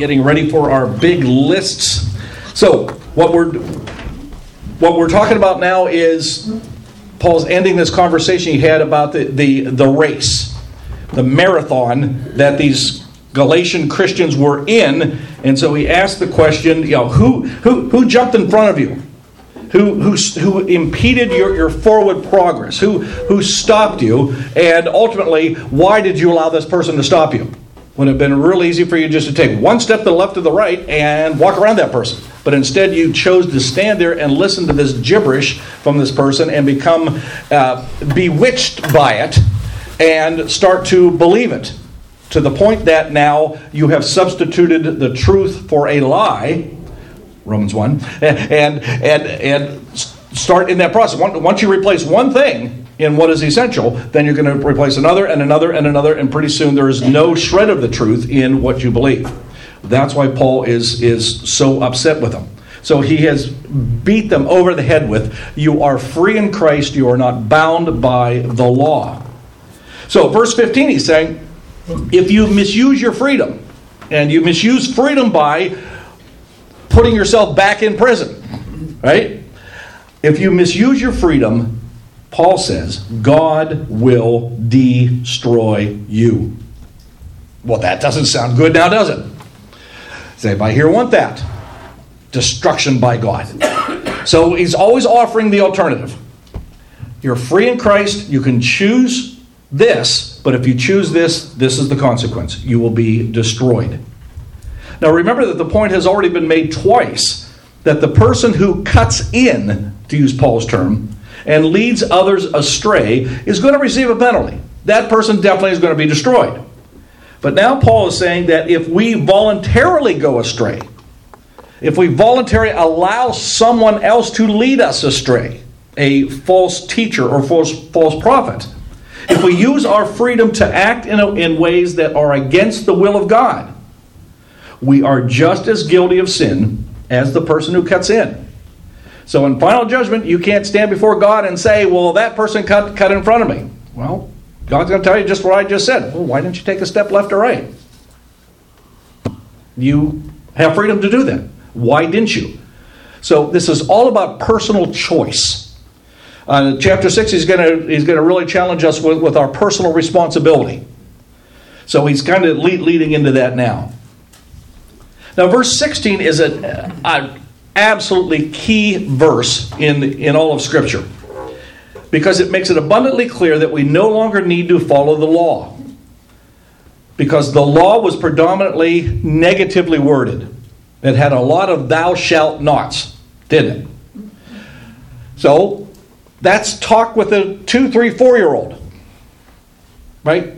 Getting ready for our big lists. So what we're what we're talking about now is Paul's ending this conversation he had about the, the, the race, the marathon that these Galatian Christians were in. And so he asked the question, you know, who who who jumped in front of you? who, who, who impeded your, your forward progress, who, who stopped you, and ultimately, why did you allow this person to stop you? Would have been real easy for you just to take one step to the left or the right and walk around that person. But instead, you chose to stand there and listen to this gibberish from this person and become uh, bewitched by it and start to believe it to the point that now you have substituted the truth for a lie Romans 1, and, and, and start in that process. Once you replace one thing in what is essential, then you're going to replace another and another and another, and pretty soon there is no shred of the truth in what you believe. That's why Paul is, is so upset with them. So he has beat them over the head with, You are free in Christ, you are not bound by the law. So, verse 15, he's saying, If you misuse your freedom, and you misuse freedom by putting yourself back in prison, right? If you misuse your freedom, Paul says, God will destroy you. Well, that doesn't sound good now, does it? Say, if I hear want that, destruction by God. So he's always offering the alternative. You're free in Christ, you can choose this, but if you choose this, this is the consequence. You will be destroyed. Now remember that the point has already been made twice that the person who cuts in, to use Paul's term, and leads others astray is going to receive a penalty. That person definitely is going to be destroyed. But now Paul is saying that if we voluntarily go astray, if we voluntarily allow someone else to lead us astray, a false teacher or false, false prophet, if we use our freedom to act in, a, in ways that are against the will of God, we are just as guilty of sin as the person who cuts in. So in final judgment, you can't stand before God and say, well, that person cut, cut in front of me. Well, God's going to tell you just what I just said. Well, why didn't you take a step left or right? You have freedom to do that. Why didn't you? So this is all about personal choice. Uh, chapter 6, he's going to he's to really challenge us with, with our personal responsibility. So he's kind of lead, leading into that now. Now, verse 16 is an absolutely key verse in, in all of Scripture because it makes it abundantly clear that we no longer need to follow the law. Because the law was predominantly negatively worded. It had a lot of thou shalt nots, didn't it? So that's talk with a two, three, four year old. Right?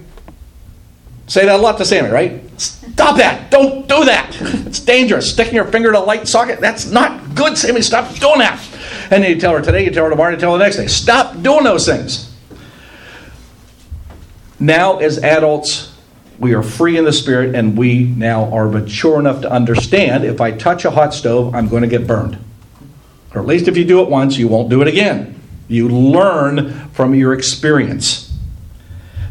Say that a lot to Sammy, right? Stop that! Don't do that! It's dangerous. Sticking your finger in a light socket, that's not good, Sammy. Stop doing that. And you tell her today, you tell her tomorrow, you tell her the next day. Stop doing those things. Now, as adults, we are free in the spirit, and we now are mature enough to understand if I touch a hot stove, I'm going to get burned. Or at least if you do it once, you won't do it again. You learn from your experience.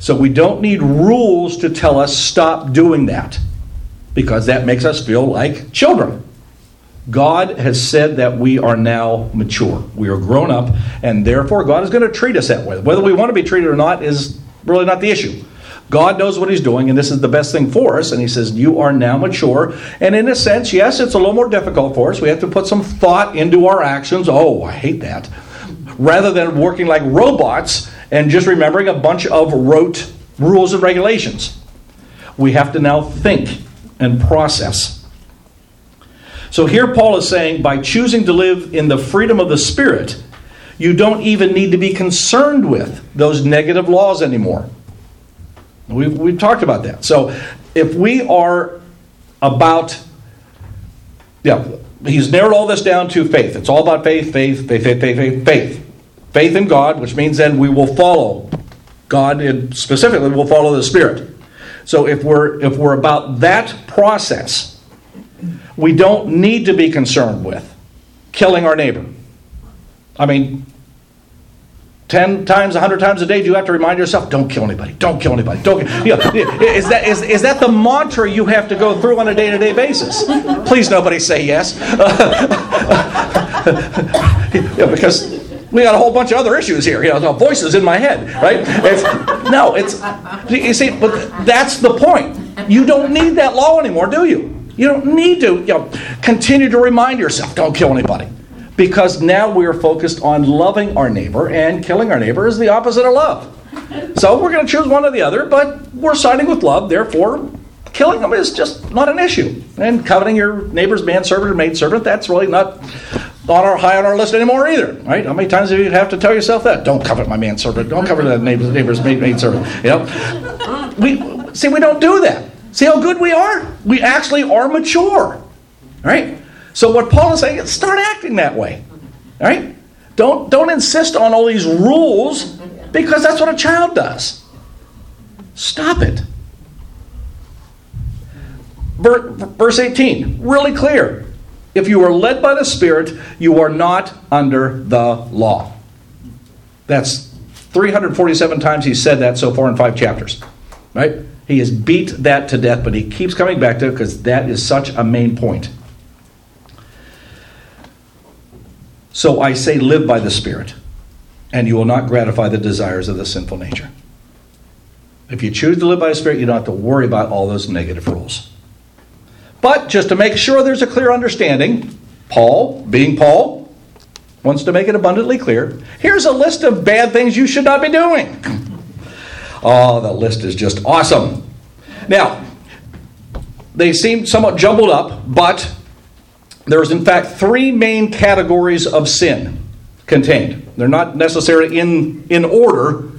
So we don't need rules to tell us stop doing that because that makes us feel like children. God has said that we are now mature. We are grown up, and therefore God is going to treat us that way. Whether we want to be treated or not is really not the issue. God knows what He's doing, and this is the best thing for us. And He says, You are now mature. And in a sense, yes, it's a little more difficult for us. We have to put some thought into our actions. Oh, I hate that. Rather than working like robots and just remembering a bunch of rote rules and regulations. We have to now think and process. So here Paul is saying by choosing to live in the freedom of the Spirit, you don't even need to be concerned with those negative laws anymore. We've, we've talked about that. So if we are about, yeah, he's narrowed all this down to faith. It's all about faith, faith, faith, faith, faith, faith, faith. Faith in God, which means then we will follow God, and specifically we'll follow the Spirit. So if we're if we're about that process, we don't need to be concerned with killing our neighbor. I mean, 10 times, 100 times a day, do you have to remind yourself, don't kill anybody, don't kill anybody, don't you know, is, that, is, is that the mantra you have to go through on a day to day basis? Please, nobody say yes. yeah, because we got a whole bunch of other issues here. You know, voices in my head, right? It's, no, it's you see, but that's the point. You don't need that law anymore, do you? You don't need to you know, continue to remind yourself, don't kill anybody. Because now we are focused on loving our neighbor, and killing our neighbor is the opposite of love. So we're going to choose one or the other, but we're siding with love, therefore, killing them is just not an issue. And coveting your neighbor's manservant or maidservant, that's really not on our high on our list anymore either, right? How many times do you have to tell yourself that? Don't covet my manservant. Don't covet the neighbor's, neighbor's maidservant. You know, we see we don't do that. See how good we are? We actually are mature, right? So what Paul is saying is start acting that way, right? Don't don't insist on all these rules because that's what a child does. Stop it. Verse 18, really clear. If you are led by the Spirit, you are not under the law. That's 347 times he said that so far in five chapters. Right? He has beat that to death, but he keeps coming back to it because that is such a main point. So I say, live by the Spirit, and you will not gratify the desires of the sinful nature. If you choose to live by the Spirit, you don't have to worry about all those negative rules. But just to make sure there's a clear understanding, Paul, being Paul, wants to make it abundantly clear. Here's a list of bad things you should not be doing. Oh, the list is just awesome. Now, they seem somewhat jumbled up, but there's in fact three main categories of sin contained. They're not necessarily in, in order,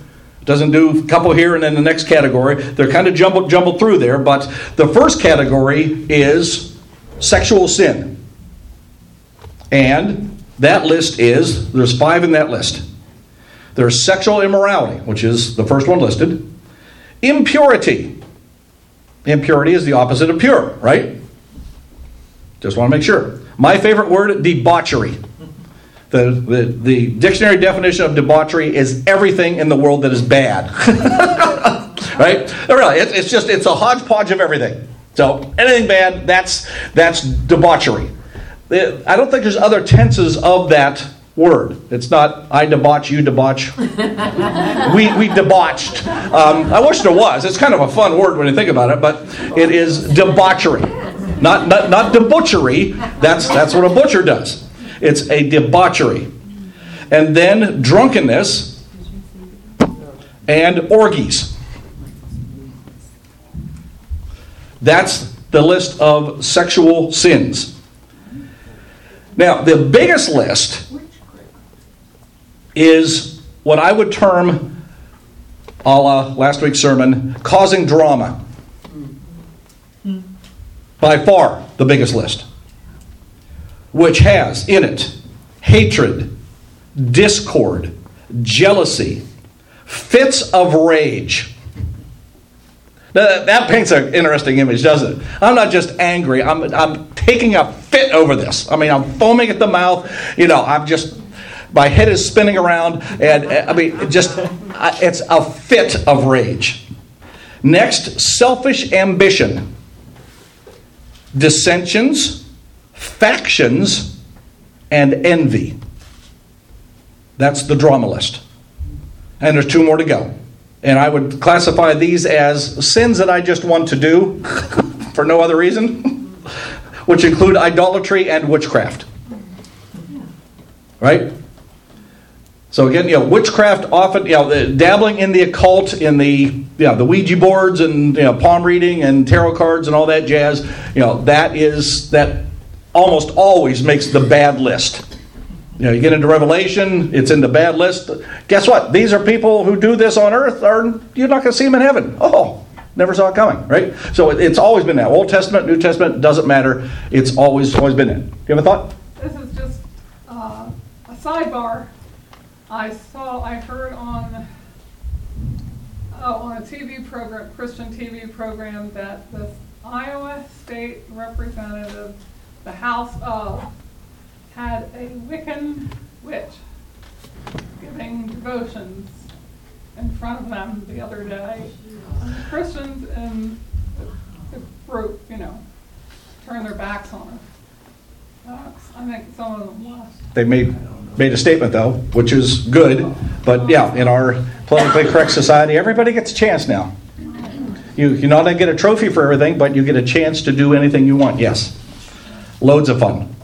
doesn't do a couple here and then the next category. They're kind of jumbled, jumbled through there, but the first category is sexual sin. And that list is, there's five in that list. There's sexual immorality, which is the first one listed. Impurity. Impurity is the opposite of pure, right? Just want to make sure. My favorite word, debauchery. The, the, the dictionary definition of debauchery is everything in the world that is bad. right? Really, it, it's just it's a hodgepodge of everything. So anything bad, that's that's debauchery. I don't think there's other tenses of that word. It's not I debauch, you debauch. we, we debauched. Um, I wish there was. It's kind of a fun word when you think about it, but it is debauchery. Not, not, not debauchery. That's, that's what a butcher does. It's a debauchery. And then drunkenness and orgies. That's the list of sexual sins. Now, the biggest list is what I would term, a la last week's sermon, causing drama. By far the biggest list which has in it hatred, discord, jealousy, fits of rage. Now, that paints an interesting image, doesn't it? I'm not just angry, I'm, I'm taking a fit over this. I mean, I'm foaming at the mouth. You know, I'm just, my head is spinning around, and uh, I mean, just, it's a fit of rage. Next, selfish ambition, dissensions factions, and envy. That's the drama list. And there's two more to go. And I would classify these as sins that I just want to do for no other reason, which include idolatry and witchcraft. Right? So again, you know, witchcraft often, you know, dabbling in the occult, in the, know, the Ouija boards and you know, palm reading and tarot cards and all that jazz. You know, that is that almost always makes the bad list. You know, you get into Revelation, it's in the bad list. Guess what? These are people who do this on earth, are you're not going to see them in heaven. Oh, Never saw it coming, right? So it- it's always been that. Old Testament, New Testament, doesn't matter. It's always, always been it. You have a thought? This is just uh, a sidebar. I saw, I heard on, oh, on a TV program, Christian TV program, that the Iowa State Representative, the House of, had a Wiccan witch giving devotions in front of them the other day. And Christians in the group, you know, turned their backs on her. Uh, I think some of them left. They made, made a statement, though, which is good. But yeah, in our politically correct society, everybody gets a chance now. You, you not only get a trophy for everything, but you get a chance to do anything you want. Yes. Loads of fun.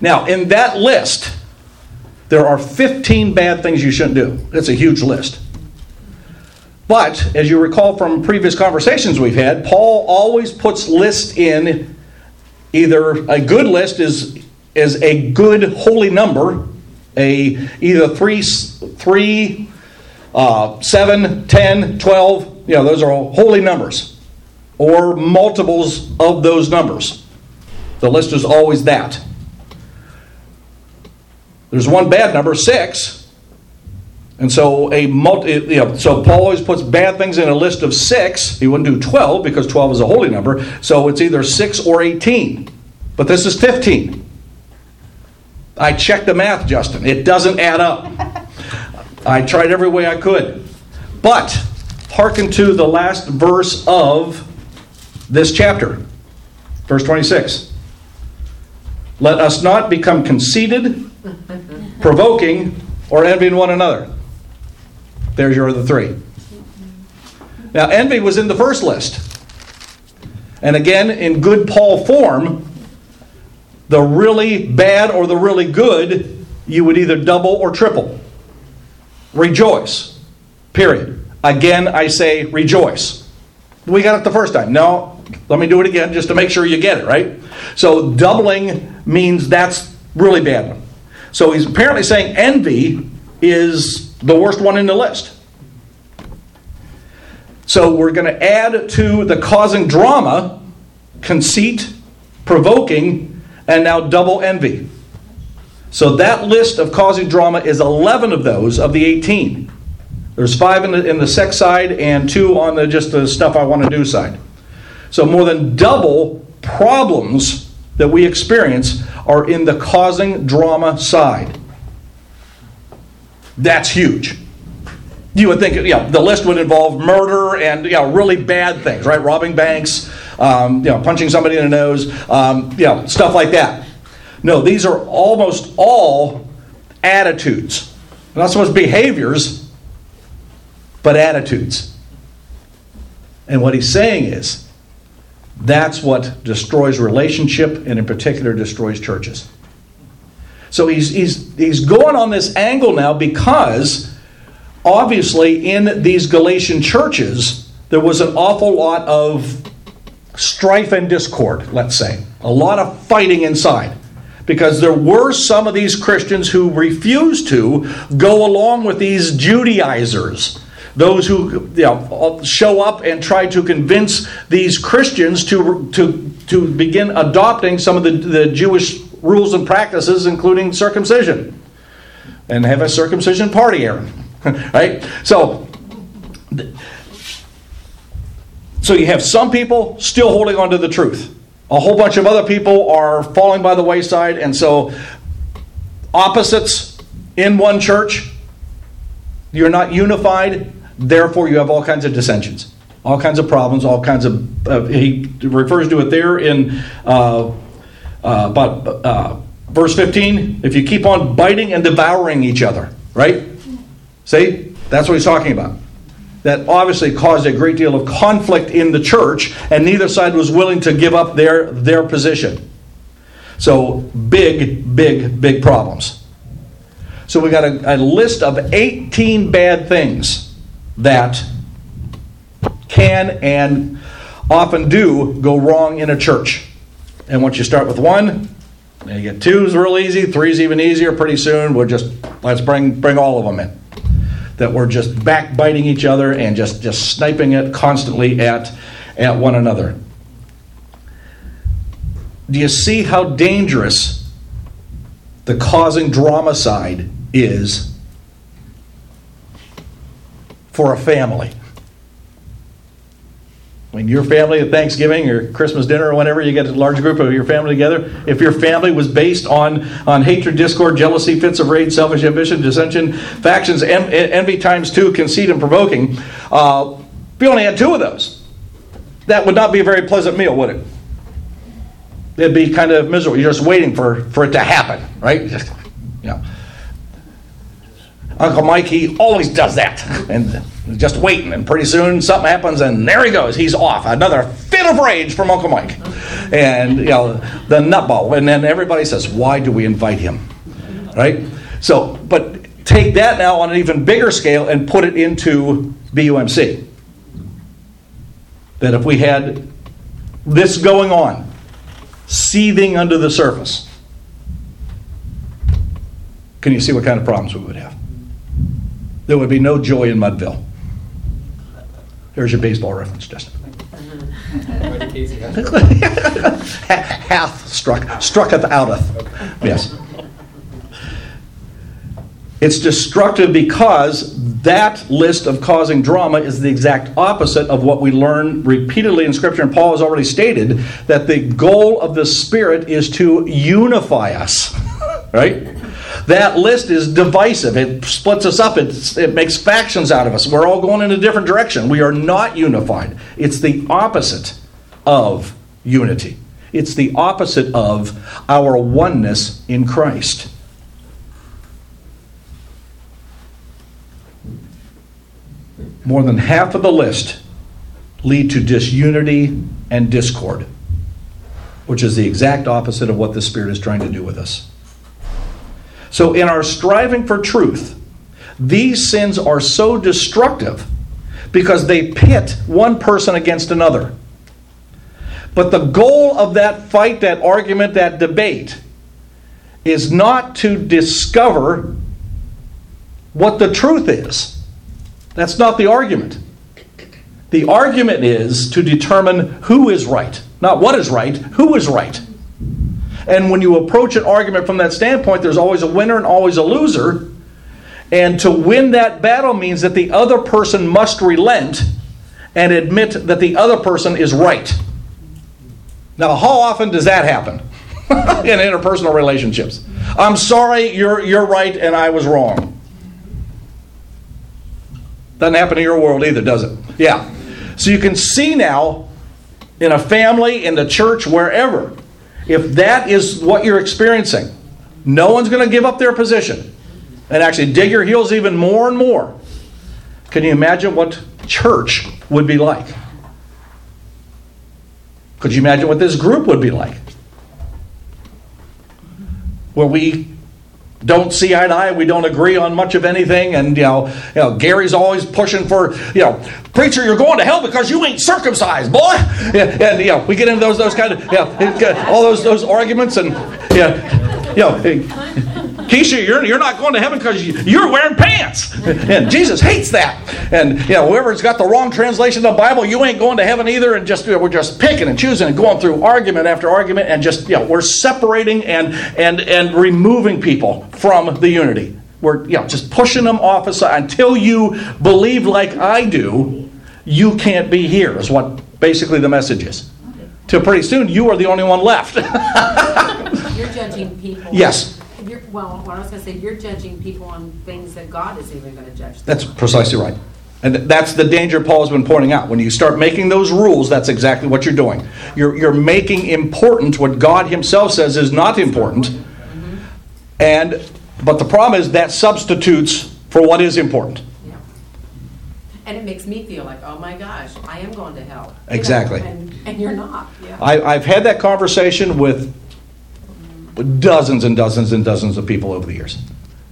Now, in that list, there are 15 bad things you shouldn't do. It's a huge list. But, as you recall from previous conversations we've had, Paul always puts lists in either a good list is is a good holy number, a either three, three, uh, seven, 10, 12, you know, those are all holy numbers, or multiples of those numbers. The list is always that. There's one bad number, six. And so a multi, you know, so Paul always puts bad things in a list of six. He wouldn't do 12 because 12 is a holy number. So it's either 6 or 18. But this is 15. I checked the math, Justin. It doesn't add up. I tried every way I could. But hearken to the last verse of this chapter, verse 26. Let us not become conceited, provoking, or envying one another. There's your other three. Now, envy was in the first list. And again, in good Paul form, the really bad or the really good, you would either double or triple. Rejoice. Period. Again, I say rejoice. We got it the first time. No, let me do it again just to make sure you get it, right? So doubling means that's really bad. So he's apparently saying envy is the worst one in the list. So we're going to add to the causing drama conceit, provoking, and now double envy. So that list of causing drama is 11 of those of the 18. There's five in the, in the sex side and two on the just the stuff I want to do side. So more than double problems that we experience are in the causing drama side. That's huge. You would think, you know, the list would involve murder and you know really bad things, right? Robbing banks, um, you know, punching somebody in the nose, um, you know, stuff like that. No, these are almost all attitudes. Not so much behaviors, but attitudes. And what he's saying is that's what destroys relationship and in particular destroys churches. So he's, he's, he's going on this angle now because obviously in these Galatian churches there was an awful lot of strife and discord, let's say, a lot of fighting inside. Because there were some of these Christians who refused to go along with these Judaizers those who you know, show up and try to convince these Christians to, to, to begin adopting some of the, the Jewish rules and practices, including circumcision. And have a circumcision party, Aaron. right? So, so you have some people still holding on to the truth. A whole bunch of other people are falling by the wayside, and so opposites in one church, you're not unified, Therefore, you have all kinds of dissensions, all kinds of problems, all kinds of. Uh, he refers to it there in uh, uh, about uh, verse 15. If you keep on biting and devouring each other, right? See? That's what he's talking about. That obviously caused a great deal of conflict in the church, and neither side was willing to give up their, their position. So, big, big, big problems. So, we got a, a list of 18 bad things that can and often do go wrong in a church. And once you start with one, you get two is real easy, three is even easier. Pretty soon, we're just let's bring bring all of them in. that we're just backbiting each other and just, just sniping it constantly at, at one another. Do you see how dangerous the causing drama side is for a family? When your family at Thanksgiving or Christmas dinner or whenever you get a large group of your family together, if your family was based on, on hatred, discord, jealousy, fits of rage, selfish ambition, dissension, factions, en- envy times two, conceit, and provoking, uh, if you only had two of those, that would not be a very pleasant meal, would it? It'd be kind of miserable. You're just waiting for, for it to happen, right? Just, know. Uncle Mike, he always does that. And just waiting, and pretty soon something happens, and there he goes. He's off. Another fit of rage from Uncle Mike. And, you know, the nutball. And then everybody says, why do we invite him? Right? So, but take that now on an even bigger scale and put it into BUMC. That if we had this going on, seething under the surface, can you see what kind of problems we would have? There would be no joy in Mudville. There's your baseball reference, Justin. Hath struck, strucketh outeth. Yes. It's destructive because that list of causing drama is the exact opposite of what we learn repeatedly in Scripture. And Paul has already stated that the goal of the Spirit is to unify us, right? That list is divisive. It splits us up. It, it makes factions out of us. We're all going in a different direction. We are not unified. It's the opposite of unity, it's the opposite of our oneness in Christ. More than half of the list lead to disunity and discord, which is the exact opposite of what the Spirit is trying to do with us. So, in our striving for truth, these sins are so destructive because they pit one person against another. But the goal of that fight, that argument, that debate is not to discover what the truth is. That's not the argument. The argument is to determine who is right. Not what is right, who is right. And when you approach an argument from that standpoint, there's always a winner and always a loser. And to win that battle means that the other person must relent and admit that the other person is right. Now, how often does that happen in interpersonal relationships? I'm sorry, you're, you're right, and I was wrong. Doesn't happen in your world either, does it? Yeah. So you can see now in a family, in the church, wherever, if that is what you're experiencing, no one's going to give up their position and actually dig your heels even more and more. Can you imagine what church would be like? Could you imagine what this group would be like? Where we don't see eye to eye, we don't agree on much of anything, and you know, you know, Gary's always pushing for, you know, preacher, you're going to hell because you ain't circumcised, boy. Yeah, and you know, we get into those those kind of, yeah, all those those arguments, and yeah, you know. Keisha, you're, you're not going to heaven because you, are wearing pants. And Jesus hates that. And you know, whoever's got the wrong translation of the Bible, you ain't going to heaven either. And just you know, we're just picking and choosing and going through argument after argument and just you know, we're separating and and and removing people from the unity. We're you know, just pushing them off aside until you believe like I do, you can't be here, is what basically the message is. Till pretty soon you are the only one left. You're judging people. Yes. Well, what I was going to say, you're judging people on things that God is even going to judge. them That's on. precisely right. And that's the danger Paul's been pointing out. When you start making those rules, that's exactly what you're doing. You're, you're making important what God Himself says is not important. Mm-hmm. And but the problem is that substitutes for what is important. Yeah. And it makes me feel like, oh my gosh, I am going to hell. You know, Exactly. And, and you're not. Yeah. I, I've had that conversation with dozens and dozens and dozens of people over the years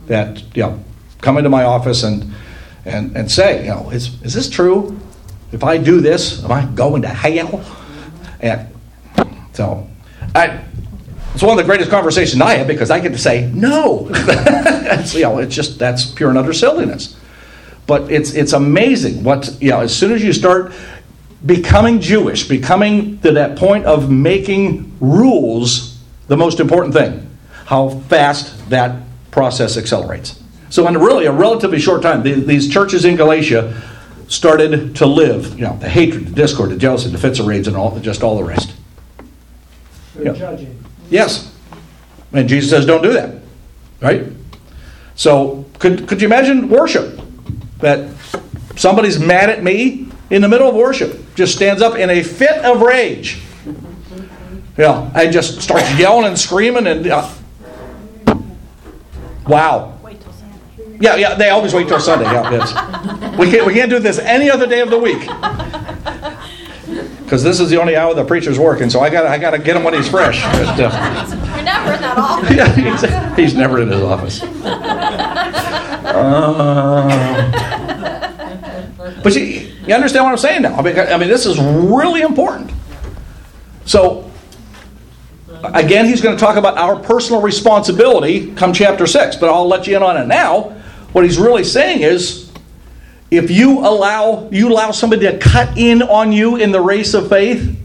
that you know come into my office and and, and say, you know, is, is this true? If I do this, am I going to hell? And so I it's one of the greatest conversations I have because I get to say no. You know, it's just that's pure and utter silliness. but it's it's amazing what you know. As soon as you start becoming Jewish, becoming to that point of making rules the most important thing, how fast that process accelerates. So in really a relatively short time, the- these churches in Galatia started to live, you know, the hatred, the discord, the jealousy, the fits of rage, and all just all the rest. They're Yeah. judging. Yes. And Jesus says, don't do that. Right? So, could, could you imagine worship? That somebody's mad at me in the middle of worship, just stands up in a fit of rage. Yeah, and just starts yelling and screaming and. Uh, wow. Yeah, yeah, they always wait till Sunday. Yeah, that's, we, can't, we can't do this any other day of the week. Because this is the only hour the preacher's working, so I got I got to get him when he's fresh. But, uh, We're never in that office. yeah, he's, he's never in his office. Uh, but you, you understand what I'm saying now? I mean, I mean, this is really important. So, again, he's going to talk about our personal responsibility come chapter 6, but I'll let you in on it now. What he's really saying is if you allow you allow somebody to cut in on you in the race of faith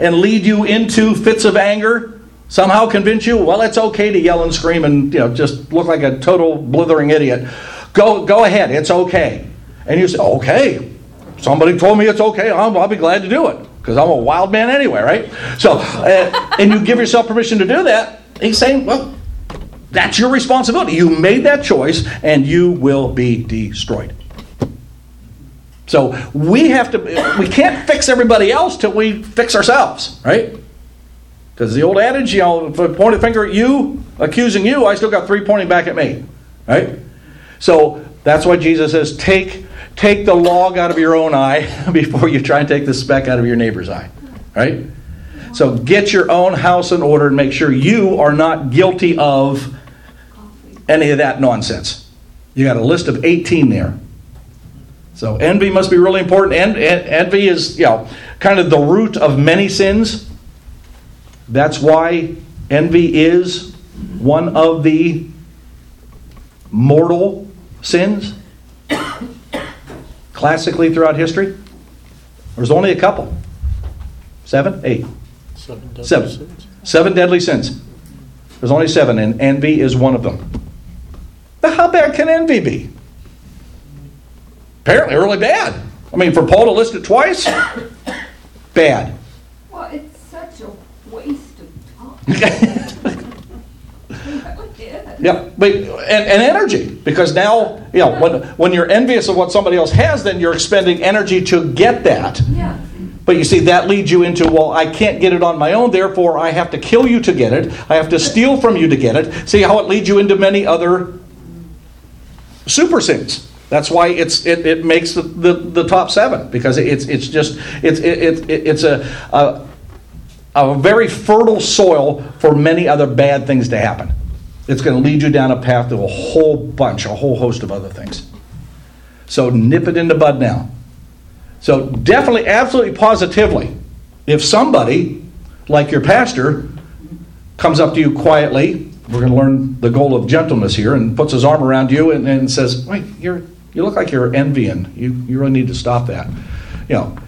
and lead you into fits of anger, somehow convince you, well, it's okay to yell and scream and you know just look like a total blithering idiot. Go go ahead, it's okay. And you say, okay, somebody told me it's okay. I'll, I'll be glad to do it because I'm a wild man anyway, right? So, uh, and you give yourself permission to do that. He's saying, well, that's your responsibility. You made that choice, and you will be destroyed. So we have to. We can't fix everybody else till we fix ourselves, right? Because the old adage, you know, if I point a finger at you, accusing you, I still got three pointing back at me, right? So that's why Jesus says, take take the log out of your own eye before you try and take the speck out of your neighbor's eye, right? So get your own house in order and make sure you are not guilty of any of that nonsense. You got a list of 18 there. So envy must be really important. En- en- envy is, you know, kind of the root of many sins. That's why envy is one of the mortal sins. Classically throughout history, there's only a couple. Seven, eight, Seven deadly seven, sins. seven deadly sins. There's only seven, and envy is one of them. But how bad can envy be? Apparently, really bad. I mean, for Paul to list it twice, bad. Well, it's such a waste of time. Yeah, but and, and energy because now you know when when you're envious of what somebody else has, then you're expending energy to get that. Yeah. But you see, that leads you into well, I can't get it on my own, therefore I have to kill you to get it. I have to steal from you to get it. See how it leads you into many other super sins. That's why it's it, it makes the, the, the top seven because it's it's just it's it, it, it's a, a a very fertile soil for many other bad things to happen. It's going to lead you down a path to a whole bunch, a whole host of other things. So nip it in the bud now. So definitely, absolutely, positively, if somebody like your pastor comes up to you quietly, we're going to learn the goal of gentleness here, and puts his arm around you and, and says, "Wait, you're you look like you're envying. You you really need to stop that." You know,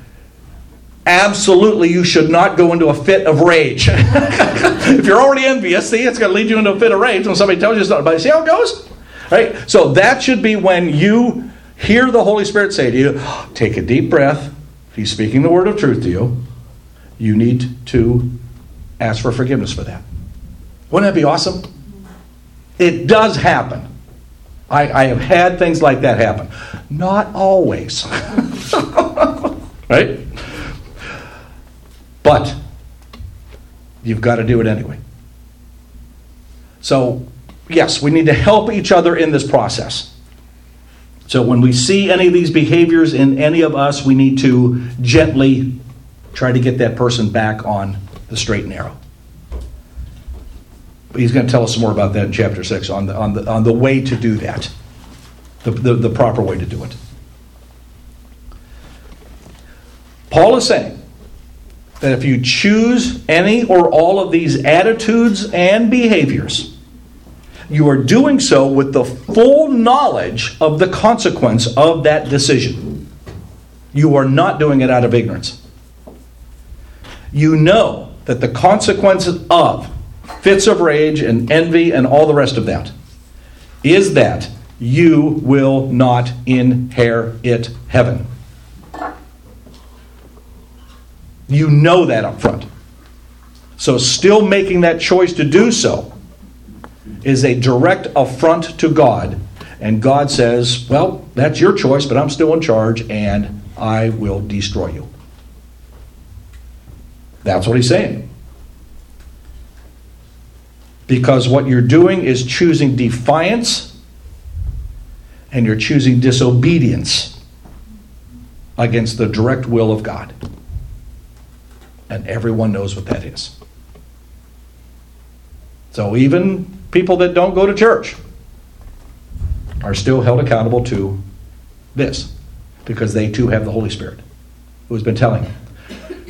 absolutely you should not go into a fit of rage. if you're already envious, see, it's going to lead you into a fit of rage when somebody tells you something. But see how it goes? Right? So that should be when you hear the Holy Spirit say to you, take a deep breath. He's speaking the word of truth to you. You need to ask for forgiveness for that. Wouldn't that be awesome? It does happen. I, I have had things like that happen. Not always. right? But you've got to do it anyway. So, yes, we need to help each other in this process. So, when we see any of these behaviors in any of us, we need to gently try to get that person back on the straight and narrow. But he's going to tell us more about that in chapter 6 on the, on the, on the way to do that, the, the, the proper way to do it. Paul is saying that if you choose any or all of these attitudes and behaviors, you are doing so with the full knowledge of the consequence of that decision. You are not doing it out of ignorance. You know that the consequences of fits of rage and envy and all the rest of that is that you will not inherit heaven. You know that up front. So, still making that choice to do so is a direct affront to God. And God says, Well, that's your choice, but I'm still in charge and I will destroy you. That's what he's saying. Because what you're doing is choosing defiance and you're choosing disobedience against the direct will of God. And everyone knows what that is. So even people that don't go to church are still held accountable to this because they too have the Holy Spirit who has been telling them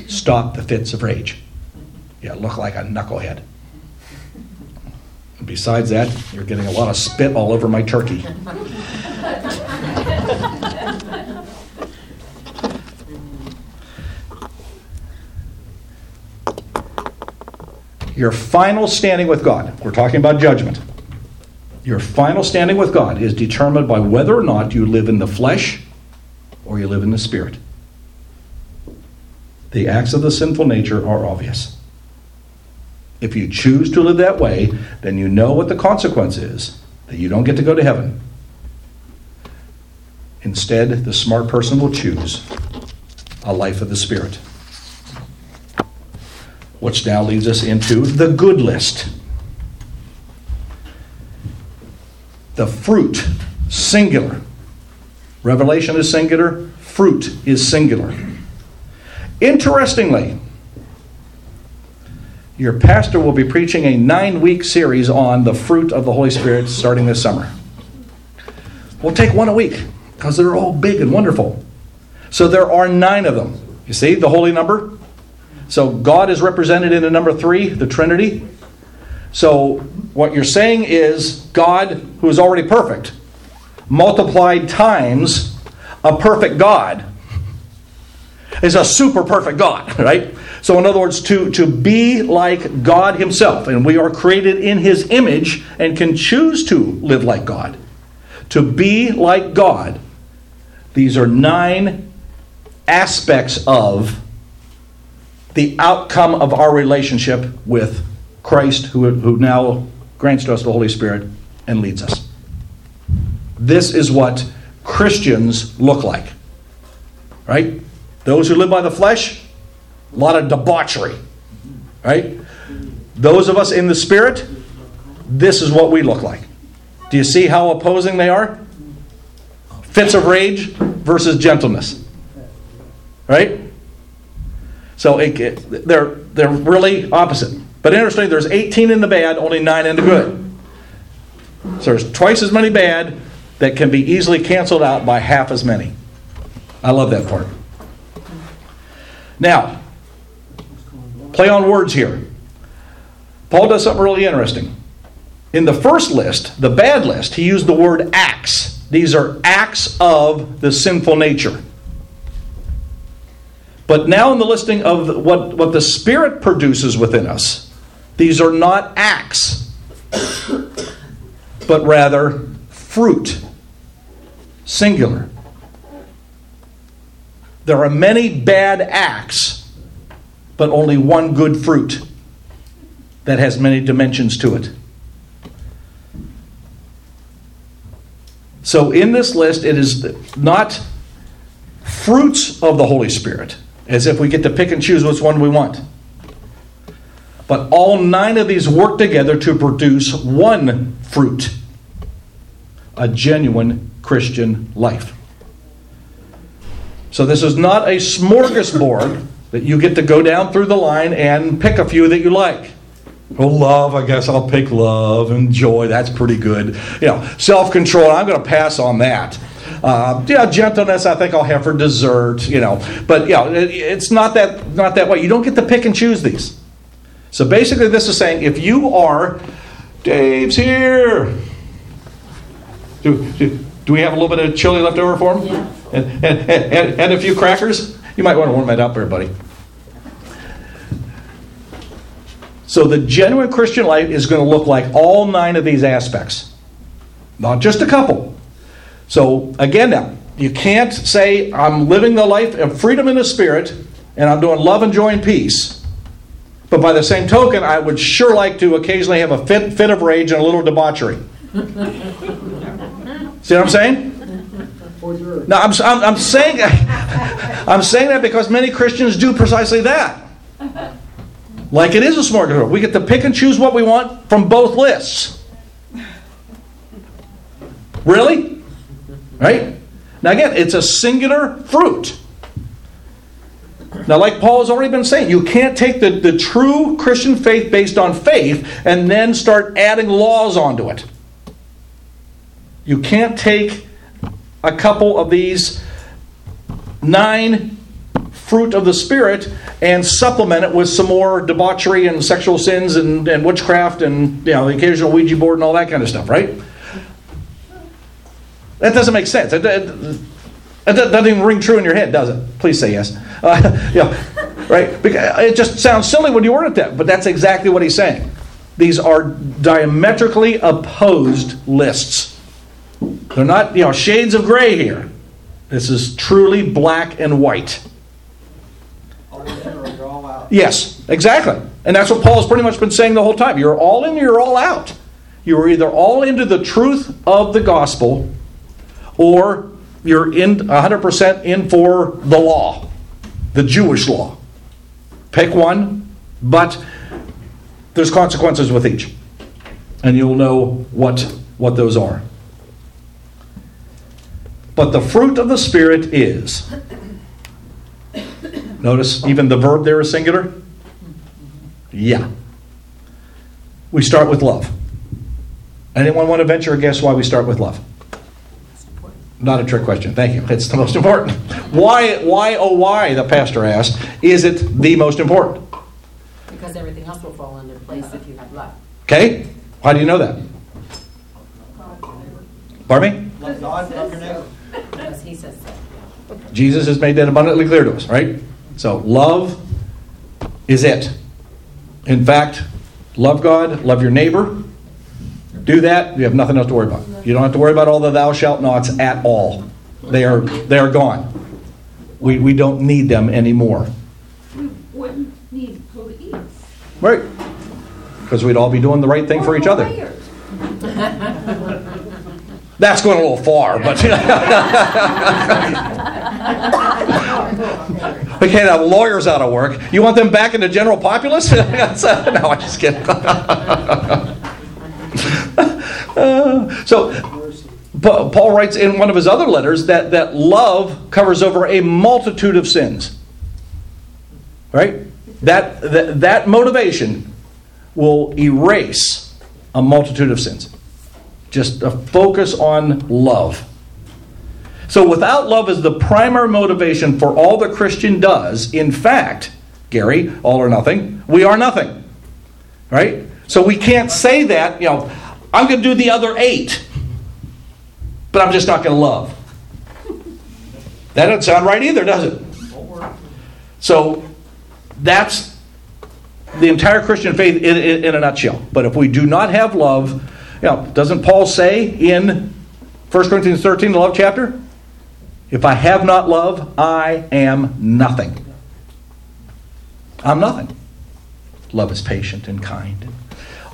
stop the fits of rage. You look like a knucklehead. And besides that, you're getting a lot of spit all over my turkey. Your final standing with God, we're talking about judgment. Your final standing with God is determined by whether or not you live in the flesh or you live in the spirit. The acts of the sinful nature are obvious. If you choose to live that way, then you know what the consequence is that you don't get to go to heaven. Instead, the smart person will choose a life of the Spirit. Which now leads us into the good list. The fruit, singular. Revelation is singular, fruit is singular. Interestingly, your pastor will be preaching a nine week series on the fruit of the Holy Spirit starting this summer. We'll take one a week because they're all big and wonderful. So there are nine of them. You see the holy number? So God is represented in the number three, the Trinity. So what you're saying is God, who is already perfect, multiplied times a perfect God is a super perfect God, right? So, in other words, to, to be like God Himself, and we are created in His image and can choose to live like God. To be like God, these are nine aspects of the outcome of our relationship with Christ, who, who now grants to us the Holy Spirit and leads us. This is what Christians look like, right? Those who live by the flesh, a lot of debauchery, right? Those of us in the spirit, this is what we look like. Do you see how opposing they are? Fits of rage versus gentleness, right? So it, it, they're they're really opposite. But interesting, there's 18 in the bad, only nine in the good. So there's twice as many bad that can be easily canceled out by half as many. I love that part. Now, play on words here. Paul does something really interesting. In the first list, the bad list, he used the word acts. These are acts of the sinful nature. But now, in the listing of what, what the Spirit produces within us, these are not acts, but rather fruit. Singular. There are many bad acts, but only one good fruit that has many dimensions to it. So, in this list, it is not fruits of the Holy Spirit, as if we get to pick and choose which one we want. But all nine of these work together to produce one fruit a genuine Christian life. So this is not a smorgasbord that you get to go down through the line and pick a few that you like. Well, love, I guess I'll pick love and joy. That's pretty good. You know, self control. I'm going to pass on that. Uh, yeah, gentleness. I think I'll have for dessert. You know, but yeah, it, it's not that not that way. You don't get to pick and choose these. So basically, this is saying if you are Dave's here. Do, do, do we have a little bit of chili left over for him? Yeah. And, and, and, and a few crackers? You might want to warm that up there, buddy. So the genuine Christian life is going to look like all nine of these aspects, not just a couple. So again, now you can't say I'm living the life of freedom in the spirit and I'm doing love and joy and peace. But by the same token, I would sure like to occasionally have a fit, fit of rage and a little debauchery. See what I'm saying? No, I'm, I'm, I'm saying I'm saying that because many Christians do precisely that. Like it is a smorgasbord. We get to pick and choose what we want from both lists. Really? Right? Now, again, it's a singular fruit. Now, like Paul has already been saying, you can't take the, the true Christian faith based on faith and then start adding laws onto it. You can't take a couple of these nine fruit of the Spirit and supplement it with some more debauchery and sexual sins and, and witchcraft and you know the occasional Ouija board and all that kind of stuff, right? That doesn't make sense. It, it, it doesn't even ring true in your head, does it? Please say yes. Uh, yeah, right? Because it just sounds silly when you word it that, but that's exactly what he's saying. These are diametrically opposed lists. They're not, you know, shades of gray here. This is truly black and white. All in or you're all out. Yes, exactly. And that's what Paul's pretty much been saying the whole time. You're all in, you're all out. You are either all into the truth of the gospel or you're in 100% in for the law, the Jewish law. Pick one, but there's consequences with each. And you'll know what, what those are. But the fruit of the Spirit is. Notice even the verb there is singular? Yeah. We start with love. Anyone want to venture a guess why we start with love? Not a trick question. Thank you. It's the most important. Why, why, oh, why, the pastor asked, is it the most important? Because everything else will fall into place if you have love. Okay? How do you know that? Pardon me? Love God, love your neighbor. Because he says so. Jesus has made that abundantly clear to us, right? So, love is it. In fact, love God, love your neighbor. Do that, you have nothing else to worry about. You don't have to worry about all the thou shalt nots at all. They are, they are gone. We, we don't need them anymore. We wouldn't need police. Right? Because we'd all be doing the right thing for each other. That's going a little far, but we can't have lawyers out of work. You want them back in the general populace? no, I'm just kidding. So, Paul writes in one of his other letters that, that love covers over a multitude of sins. Right? That, that, that motivation will erase a multitude of sins. Just a focus on love. So, without love as the primary motivation for all the Christian does, in fact, Gary, all or nothing, we are nothing. Right? So, we can't say that, you know, I'm going to do the other eight, but I'm just not going to love. That doesn't sound right either, does it? So, that's the entire Christian faith in, in, in a nutshell. But if we do not have love, you know, doesn't Paul say in 1 Corinthians 13, the love chapter? If I have not love, I am nothing. I'm nothing. Love is patient and kind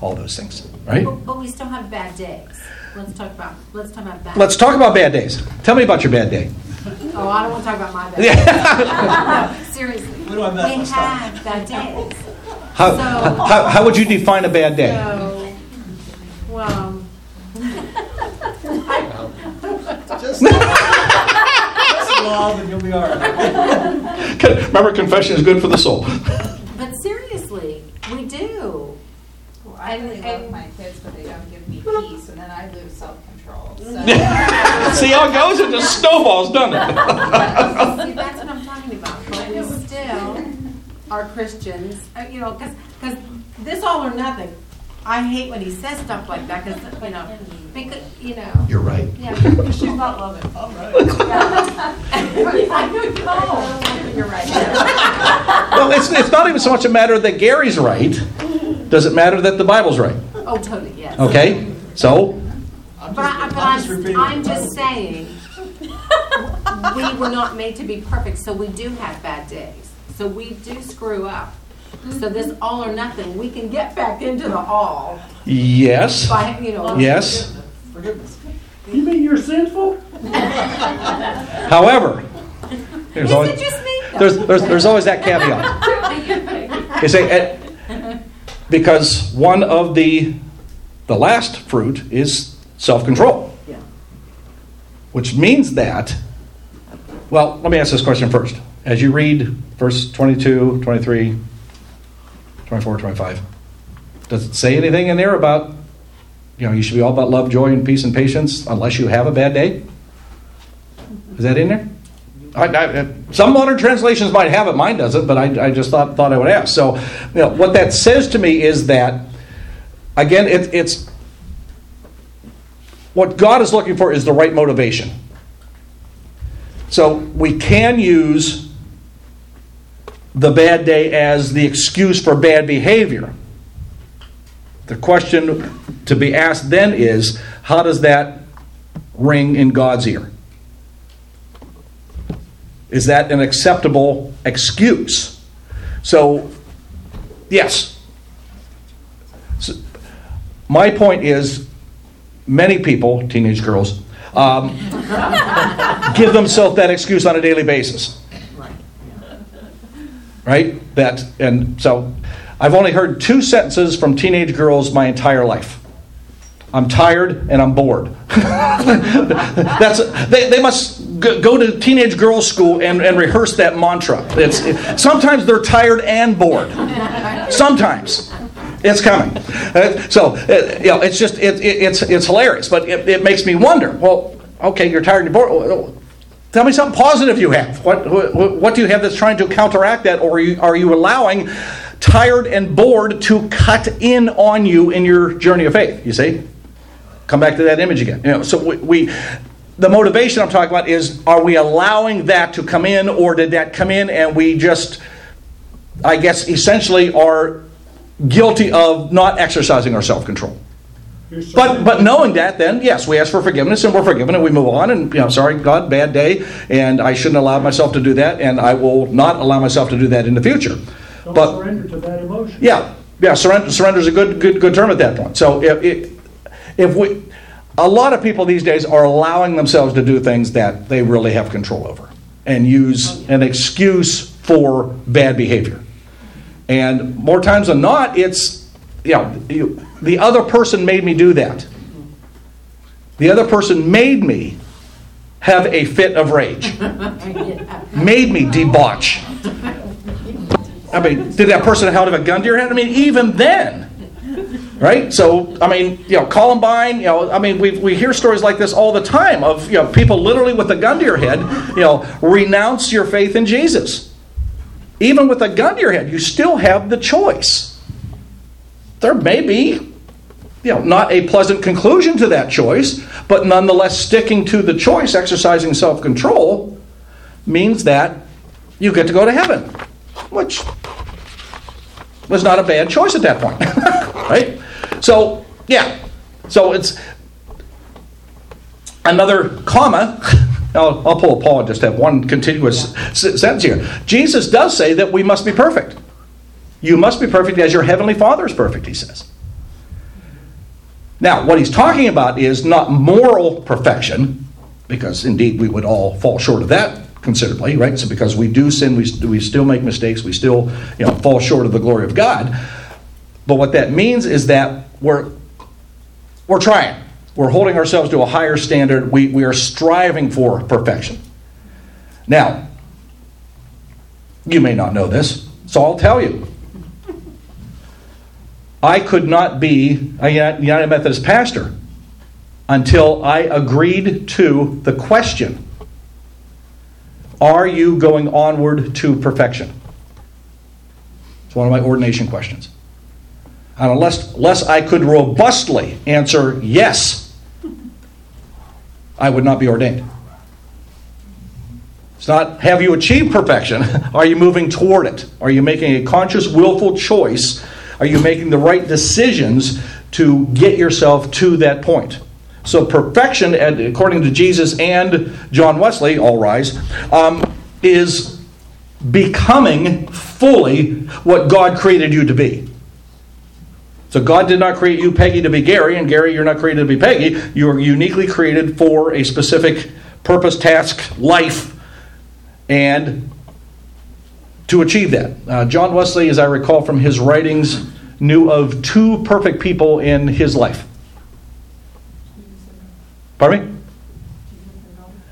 all those things, right? But, but we still have bad days. Let's talk about let's talk about bad. Let's talk about bad days. Tell me about your bad day. Oh, I don't want to talk about my bad. No, seriously. We don't have that We much have bad days. How, So- how, how would you define a bad day? So, well, Just, just love and you'll be all right. Remember, confession is good for the soul. But seriously, we do. Well, I really love and- my kids, but they don't give me peace, and then I lose self-control. So See how it goes? It just snowballs, doesn't it? see, that's what I'm talking about. But we still are Christians, uh, you know, because this all or nothing. I hate when he says stuff like that because you know, because you know. You're right. Yeah, she's not loving. All right. I know. You're right. Well, it's, it's not even so much a matter that Gary's right. Does it matter that the Bible's right? Oh, totally. Yes. Okay? So, I'm But, I, just, but I'm just I'm. I'm just saying, we were not made to be perfect, so we do have bad days. So we do screw up. So this all or nothing, we can get back into the all yes. by, you know. Yes. Forgiveness. You mean you're sinful? However, there's Is always, it just me? There's, there's, there's always that caveat. You say, eh, because one of the, the last fruit is self control. Yeah. Which means that, well, let me ask this question first. As you read verse 22, 23, 24, 25, does it say anything in there about, you know, you should be all about love, joy, and peace and patience unless you have a bad day? Is that in there? I, I, some modern translations might have it, mine doesn't, but I, I just thought, thought I would ask. So, you know, what that says to me is that, again, it, it's what God is looking for is the right motivation. So we can use the bad day as the excuse for bad behavior. The question to be asked then is how does that ring in God's ear? Is that an acceptable excuse? So, yes. So, my point is many people, teenage girls, um, give themselves that excuse on a daily basis. Right? Right? That and so I've only heard two sentences from teenage girls my entire life. I'm tired and I'm bored. That's they, they must go, to teenage girls' school and, and rehearse that mantra. It's it, sometimes they're tired and bored. Sometimes it's coming. Uh, so uh, you know, it's just it, it, it's it's hilarious, but it, it makes me wonder. Well, okay, you're tired and bored. Tell me something positive you have. What, what, what do you have that's trying to counteract that, or are you, are you allowing tired and bored to cut in on you in your journey of faith? You see, come back to that image again. You know, so we, we the motivation I'm talking about is: are we allowing that to come in, or did that come in and we just, I guess, essentially are guilty of not exercising our self control? But but knowing that, then yes, we ask for forgiveness and we're forgiven and we move on. And you know, sorry, God, bad day, and I shouldn't allow myself to do that, and I will not allow myself to do that in the future. Don't But surrender to that emotion. yeah, yeah, surrender surrender is a good good good term at that point. So if if, if we, a lot of people these days are allowing themselves to do things that they really have control over, and use an excuse for bad behavior. And more times than not, it's you know you, the other person made me do that. The other person made me have a fit of rage, made me debauch. I mean, did that person have a gun to your head? I mean, even then, right? So, I mean, you know, Columbine, you know, I mean, we, we hear stories like this all the time of, you know, people literally with a gun to your head, you know, renounce your faith in Jesus. Even with a gun to your head, you still have the choice. There may be, you know, not a pleasant conclusion to that choice, but nonetheless, sticking to the choice, exercising self control, means that you get to go to heaven, which was not a bad choice at that point, right? So, yeah. So it's another comma. I'll, I'll pull a Paul and just have one continuous s- sentence here. Jesus does say that we must be perfect. You must be perfect as your heavenly Father is perfect, he says. Now, what he's talking about is not moral perfection, because indeed we would all fall short of that considerably, right? So because we do sin, we, we still make mistakes, we still you know, fall short of the glory of God. But what that means is that we're, we're trying. We're holding ourselves to a higher standard. We, we are striving for perfection. Now, you may not know this, so I'll tell you. I could not be a United Methodist pastor until I agreed to the question Are you going onward to perfection? It's one of my ordination questions. And unless, unless I could robustly answer yes, I would not be ordained. It's not have you achieved perfection? Are you moving toward it? Are you making a conscious, willful choice? Are you making the right decisions to get yourself to that point? So, perfection, according to Jesus and John Wesley, all rise, um, is becoming fully what God created you to be. So, God did not create you, Peggy, to be Gary, and Gary, you're not created to be Peggy. You are uniquely created for a specific purpose, task, life, and to achieve that. Uh, John Wesley, as I recall from his writings, knew of two perfect people in his life. Pardon me?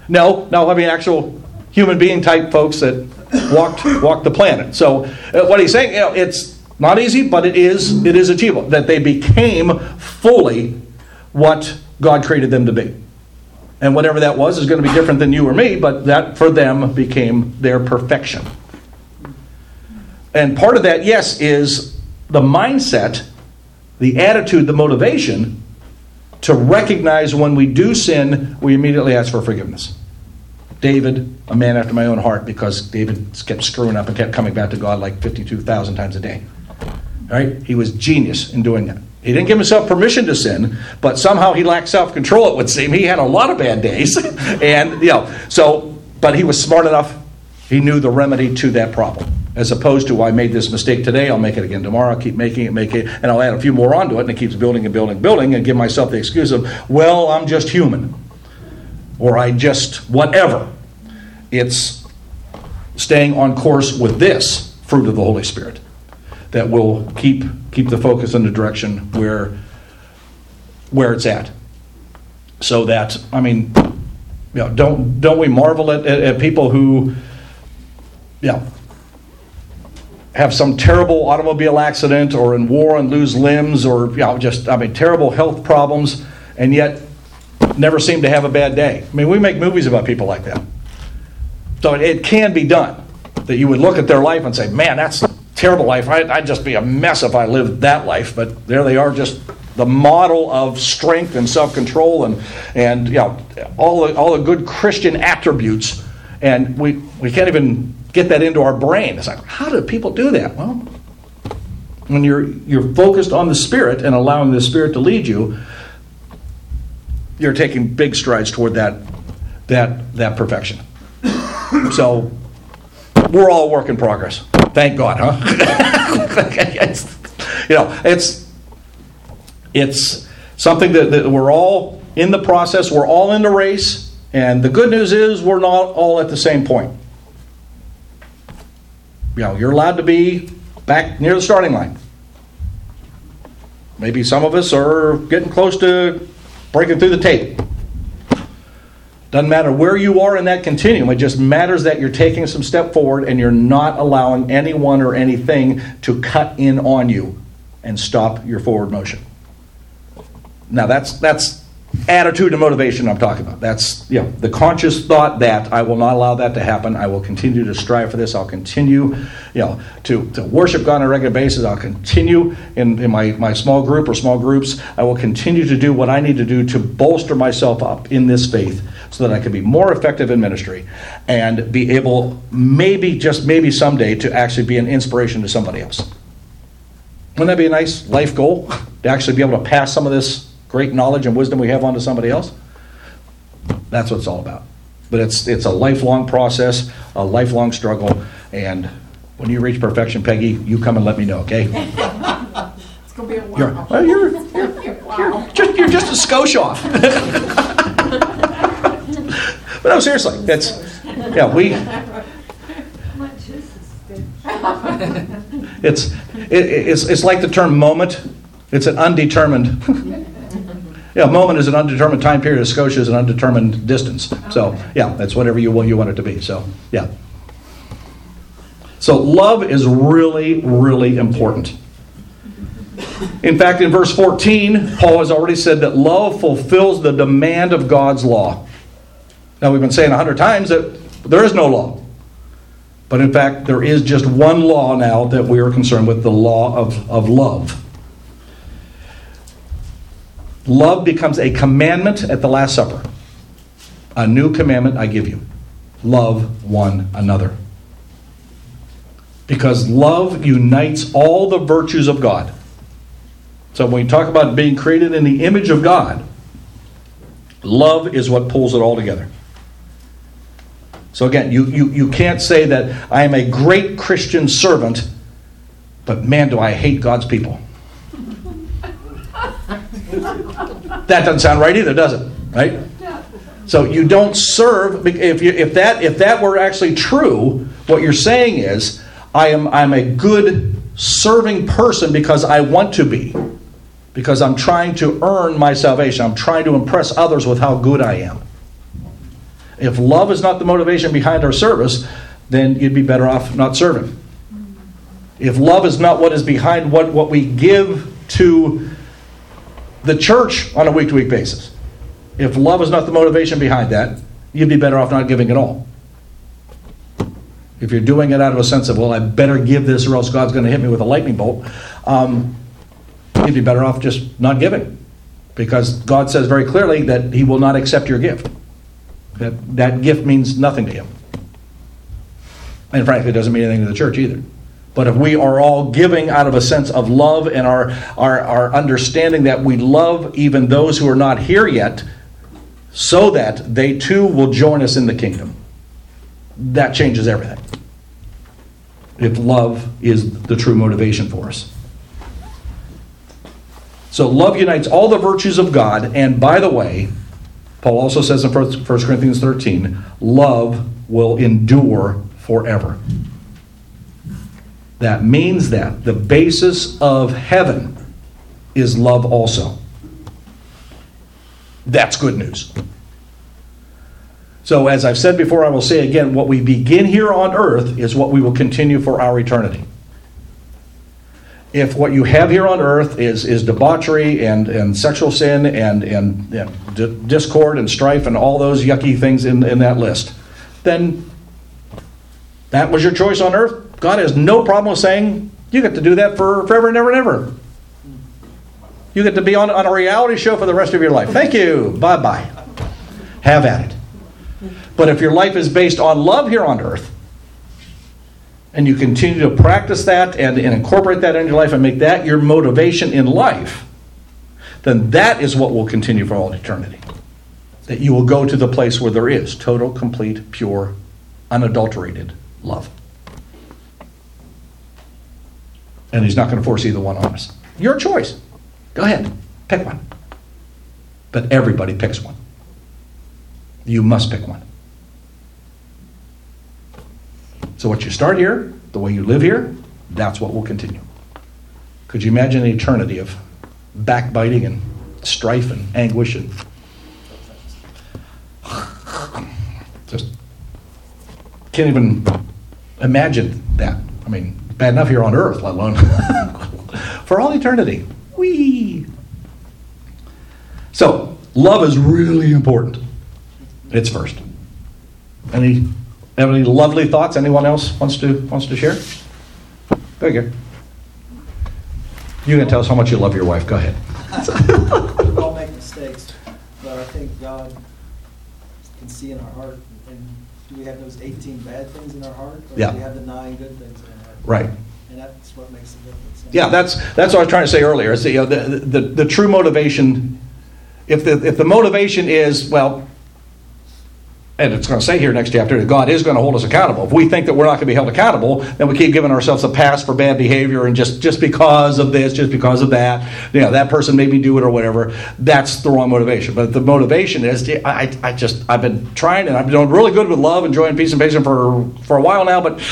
No, no, I mean actual human being type folks that walked walked the planet. So uh, what he's saying, you know, it's not easy, but it is it is achievable that they became fully what God created them to be. And whatever that was is going to be different than you or me, but that for them became their perfection. And part of that, yes, is the mindset, the attitude, the motivation to recognize when we do sin, we immediately ask for forgiveness. David, a man after my own heart, because David kept screwing up and kept coming back to God like 52,000 times a day. Right? He was genius in doing that. He didn't give himself permission to sin, but somehow he lacked self control, it would seem. He had a lot of bad days. and, you know, so, but he was smart enough. He knew the remedy to that problem as opposed to oh, I made this mistake today, I'll make it again tomorrow, I'll keep making it, make it, and I'll add a few more onto it, and it keeps building and building and building, and give myself the excuse of, well, I'm just human, or I just whatever. It's staying on course with this fruit of the Holy Spirit that will keep keep the focus in the direction where where it's at. So that I mean, you know, don't don't we marvel at, at, at people who, yeah, have some terrible automobile accident or in war and lose limbs or you know, just I mean terrible health problems and yet never seem to have a bad day. I mean, we make movies about people like that. So it can be done that you would look at their life and say, "Man, that's terrible life. I'd, I'd just be a mess if I lived that life." But there they are, just the model of strength and self-control and and you know all the, all the good Christian attributes. And we we can't even get that into our brain. It's like, how do people do that? Well, when you're you're focused on the Spirit and allowing the Spirit to lead you, you're taking big strides toward that that that perfection. so we're all work in progress. Thank God, huh? it's, you know, it's it's something that, that we're all in the process. We're all in the race, and the good news is we're not all at the same point you know, you're allowed to be back near the starting line. Maybe some of us are getting close to breaking through the tape. Doesn't matter where you are in that continuum, it just matters that you're taking some step forward and you're not allowing anyone or anything to cut in on you and stop your forward motion. Now that's that's attitude and motivation I'm talking about. That's you know, the conscious thought that I will not allow that to happen. I will continue to strive for this. I'll continue, you know, to, to worship God on a regular basis. I'll continue in, in my, my small group or small groups. I will continue to do what I need to do to bolster myself up in this faith so that I can be more effective in ministry and be able, maybe, just maybe someday, to actually be an inspiration to somebody else. Wouldn't that be a nice life goal? To actually be able to pass some of this great knowledge and wisdom we have onto somebody else. That's what it's all about. But it's it's a lifelong process, a lifelong struggle, and when you reach perfection, Peggy, you come and let me know, okay? it's gonna be a while. You're, well, you're, you're, you're, just, you're just a skosh off. but no, seriously, it's yeah we. It's it, it's it's like the term moment. It's an undetermined. Yeah, moment is an undetermined time period. A Scotia is an undetermined distance. So, yeah, that's whatever you want, you want it to be. So, yeah. So, love is really, really important. In fact, in verse 14, Paul has already said that love fulfills the demand of God's law. Now, we've been saying a hundred times that there is no law. But in fact, there is just one law now that we are concerned with the law of, of love. Love becomes a commandment at the Last Supper. A new commandment I give you love one another. Because love unites all the virtues of God. So when we talk about being created in the image of God, love is what pulls it all together. So again, you, you, you can't say that I am a great Christian servant, but man, do I hate God's people. that doesn't sound right either, does it? Right? So you don't serve if you, if that if that were actually true, what you're saying is I am I'm a good serving person because I want to be. Because I'm trying to earn my salvation. I'm trying to impress others with how good I am. If love is not the motivation behind our service, then you'd be better off not serving. If love is not what is behind what, what we give to the church on a week to week basis, if love is not the motivation behind that, you'd be better off not giving at all. If you're doing it out of a sense of, well, I better give this or else God's going to hit me with a lightning bolt, um, you'd be better off just not giving. Because God says very clearly that He will not accept your gift. That, that gift means nothing to Him. And frankly, it doesn't mean anything to the church either. But if we are all giving out of a sense of love and our, our, our understanding that we love even those who are not here yet, so that they too will join us in the kingdom, that changes everything. If love is the true motivation for us. So love unites all the virtues of God, and by the way, Paul also says in 1 Corinthians 13, love will endure forever. That means that the basis of heaven is love also. That's good news. So, as I've said before, I will say again what we begin here on earth is what we will continue for our eternity. If what you have here on earth is, is debauchery and, and sexual sin and, and d- discord and strife and all those yucky things in, in that list, then that was your choice on earth. God has no problem with saying, you get to do that for forever and ever and ever. You get to be on, on a reality show for the rest of your life. Thank you. Bye bye. Have at it. But if your life is based on love here on earth, and you continue to practice that and, and incorporate that in your life and make that your motivation in life, then that is what will continue for all eternity. That you will go to the place where there is total, complete, pure, unadulterated love. And He's not going to force either one on us. Your choice. Go ahead, pick one. But everybody picks one. You must pick one. So, what you start here, the way you live here, that's what will continue. Could you imagine an eternity of backbiting and strife and anguish and just can't even imagine that. I mean, bad enough here on earth, let alone for all eternity. Whee! So, love is really important. It's first. Any have any lovely thoughts? Anyone else wants to wants to share? Very good. You can tell us how much you love your wife. Go ahead. We all make mistakes, but I think God can see in our heart. And do we have those 18 bad things in our heart, or Yeah. do we have the nine good things in our heart? Right. And that's what makes the difference. Yeah, that's that's what I was trying to say earlier. Is the, you know, the, the the true motivation. If the if the motivation is well, and it's going to say here next chapter that God is going to hold us accountable. If we think that we're not going to be held accountable, then we keep giving ourselves a pass for bad behavior and just just because of this, just because of that, you know, that person made me do it or whatever. That's the wrong motivation. But the motivation is, I, I just I've been trying and I've been doing really good with love and joy and peace and patience for for a while now, but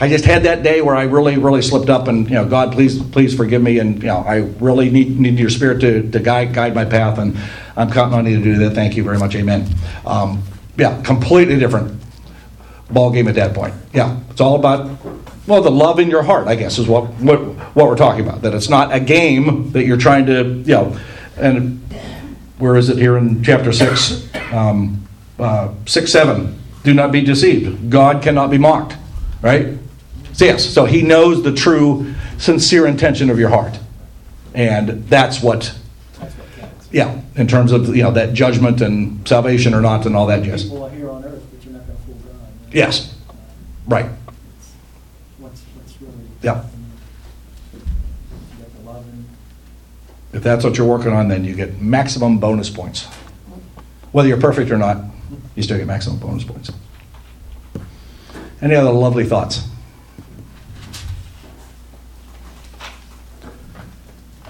I just had that day where I really really slipped up and you know, God, please please forgive me and you know, I really need need your spirit to to guide guide my path and I'm counting on you to do that. Thank you very much. Amen. Um, yeah, completely different ball game at that point. Yeah, it's all about well, the love in your heart, I guess, is what what what we're talking about. That it's not a game that you're trying to, you know, and where is it here in chapter six, um, uh, six seven? Do not be deceived. God cannot be mocked, right? So yes, so He knows the true, sincere intention of your heart, and that's what Yeah, in terms of you know that judgment and salvation or not and all that jazz. People are here on earth, but you're not going to fool God. Yes, right. What's, what's really. Yeah. You got to love Him. If that's what you're working on, then you get maximum bonus points. Whether you're perfect or not, you still get maximum bonus points. Any other lovely thoughts?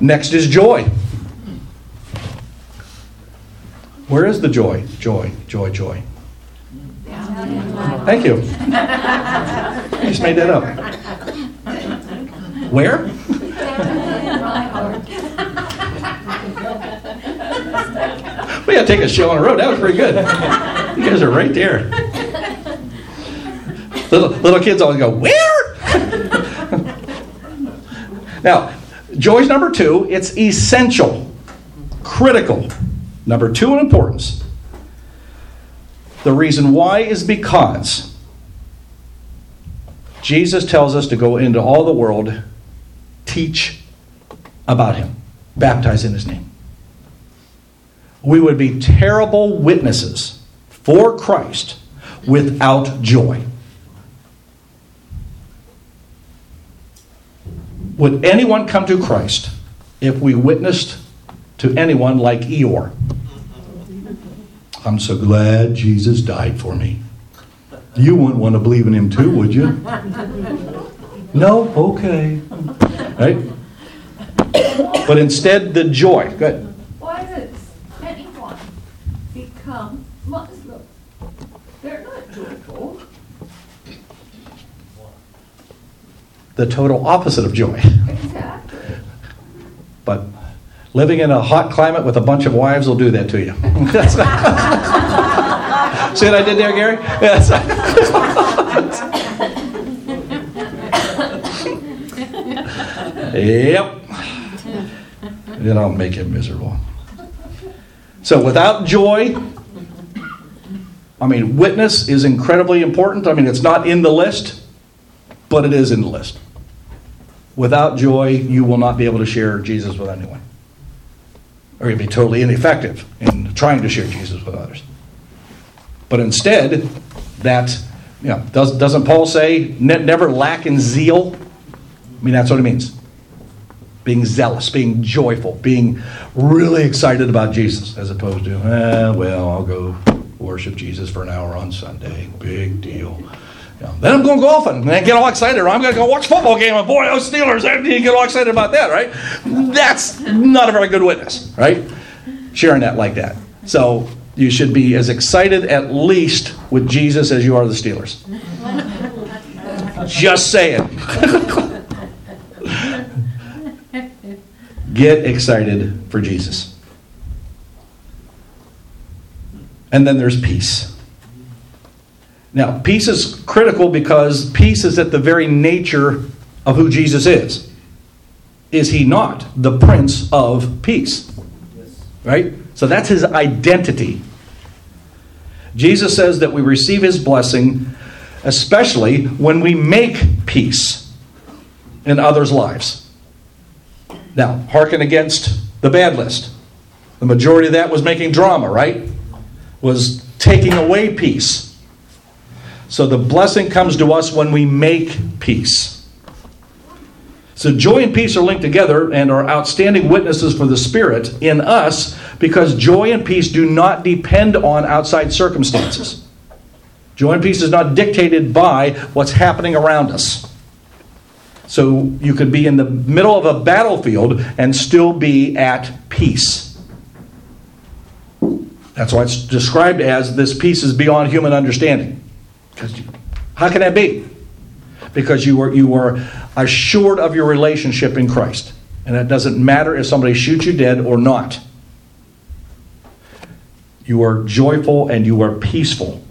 Next is joy. Where is the joy? Joy, joy, joy. Thank you. You just made that up. Where? We gotta take a show on the road. That was pretty good. You guys are right there. Little, little kids always go, Where? now, joy's number two. It's essential, critical. Number two in importance. The reason why is because Jesus tells us to go into all the world, teach about Him, baptize in His name. We would be terrible witnesses for Christ without joy. Would anyone come to Christ if we witnessed to anyone like Eeyore? I'm so glad Jesus died for me. You wouldn't want to believe in him too, would you? No? Okay. Right? But instead, the joy. Good. Why does anyone become Muslim? They're not joyful. The total opposite of joy. Exactly. But living in a hot climate with a bunch of wives will do that to you. See what I did there, Gary? Yes. yep. It'll make you miserable. So without joy, I mean, witness is incredibly important. I mean, it's not in the list, but it is in the list. Without joy, you will not be able to share Jesus with anyone. Or you'll be totally ineffective in trying to share Jesus with others. But instead, that, you know, does, doesn't Paul say, "Ne- never lack in zeal? I mean, that's what it means. Being zealous, being joyful, being really excited about Jesus, as opposed to, eh, well, I'll go worship Jesus for an hour on Sunday. Big deal. Then I'm going golfing and then get all excited. Or I'm going to go watch football game. And boy, those Steelers, and you get all excited about that, right? That's not a very good witness, right? Sharing that like that. So you should be as excited at least with Jesus as you are the Steelers. Just saying. Get excited for Jesus. And then there's peace. Now, peace is critical because peace is at the very nature of who Jesus is. Is he not the Prince of Peace? Right? So that's his identity. Jesus says that we receive his blessing, especially when we make peace in others' lives. Now, hearken against the bad list. The majority of that was making drama, right? Was taking away peace. So the blessing comes to us when we make peace. So joy and peace are linked together and are outstanding witnesses for the Spirit in us because joy and peace do not depend on outside circumstances. Joy and peace is not dictated by what's happening around us. So you could be in the middle of a battlefield and still be at peace. That's why it's described as this peace is beyond human understanding. Because how can that be? Because you were you were assured of your relationship in Christ. And it doesn't matter if somebody shoots you dead or not. You are joyful and you are peaceful.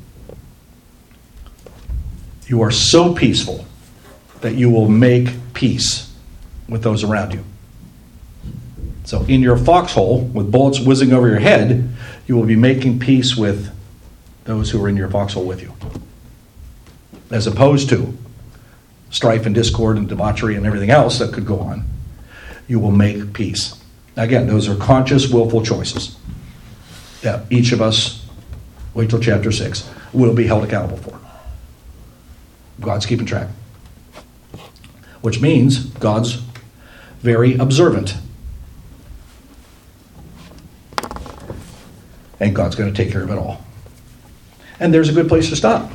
You are so peaceful that you will make peace with those around you. So, in your foxhole, with bullets whizzing over your head, you will be making peace with those who are in your foxhole with you. As opposed to strife and discord and debauchery and everything else that could go on, you will make peace. Again, those are conscious, willful choices that each of us, wait till chapter 6, will be held accountable for. God's keeping track. Which means God's very observant. And God's going to take care of it all. And there's a good place to stop.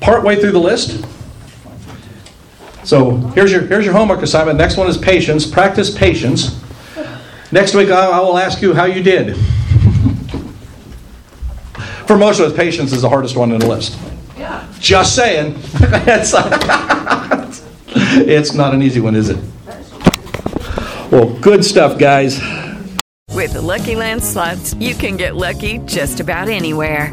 Partway through the list. So here's your, here's your homework assignment. Next one is patience. Practice patience. Next week, I, I will ask you how you did. For most of us, patience is the hardest one in the list. Yeah. Just saying. it's, it's not an easy one, is it? Well, good stuff, guys. With the Lucky Land slots, you can get lucky just about anywhere.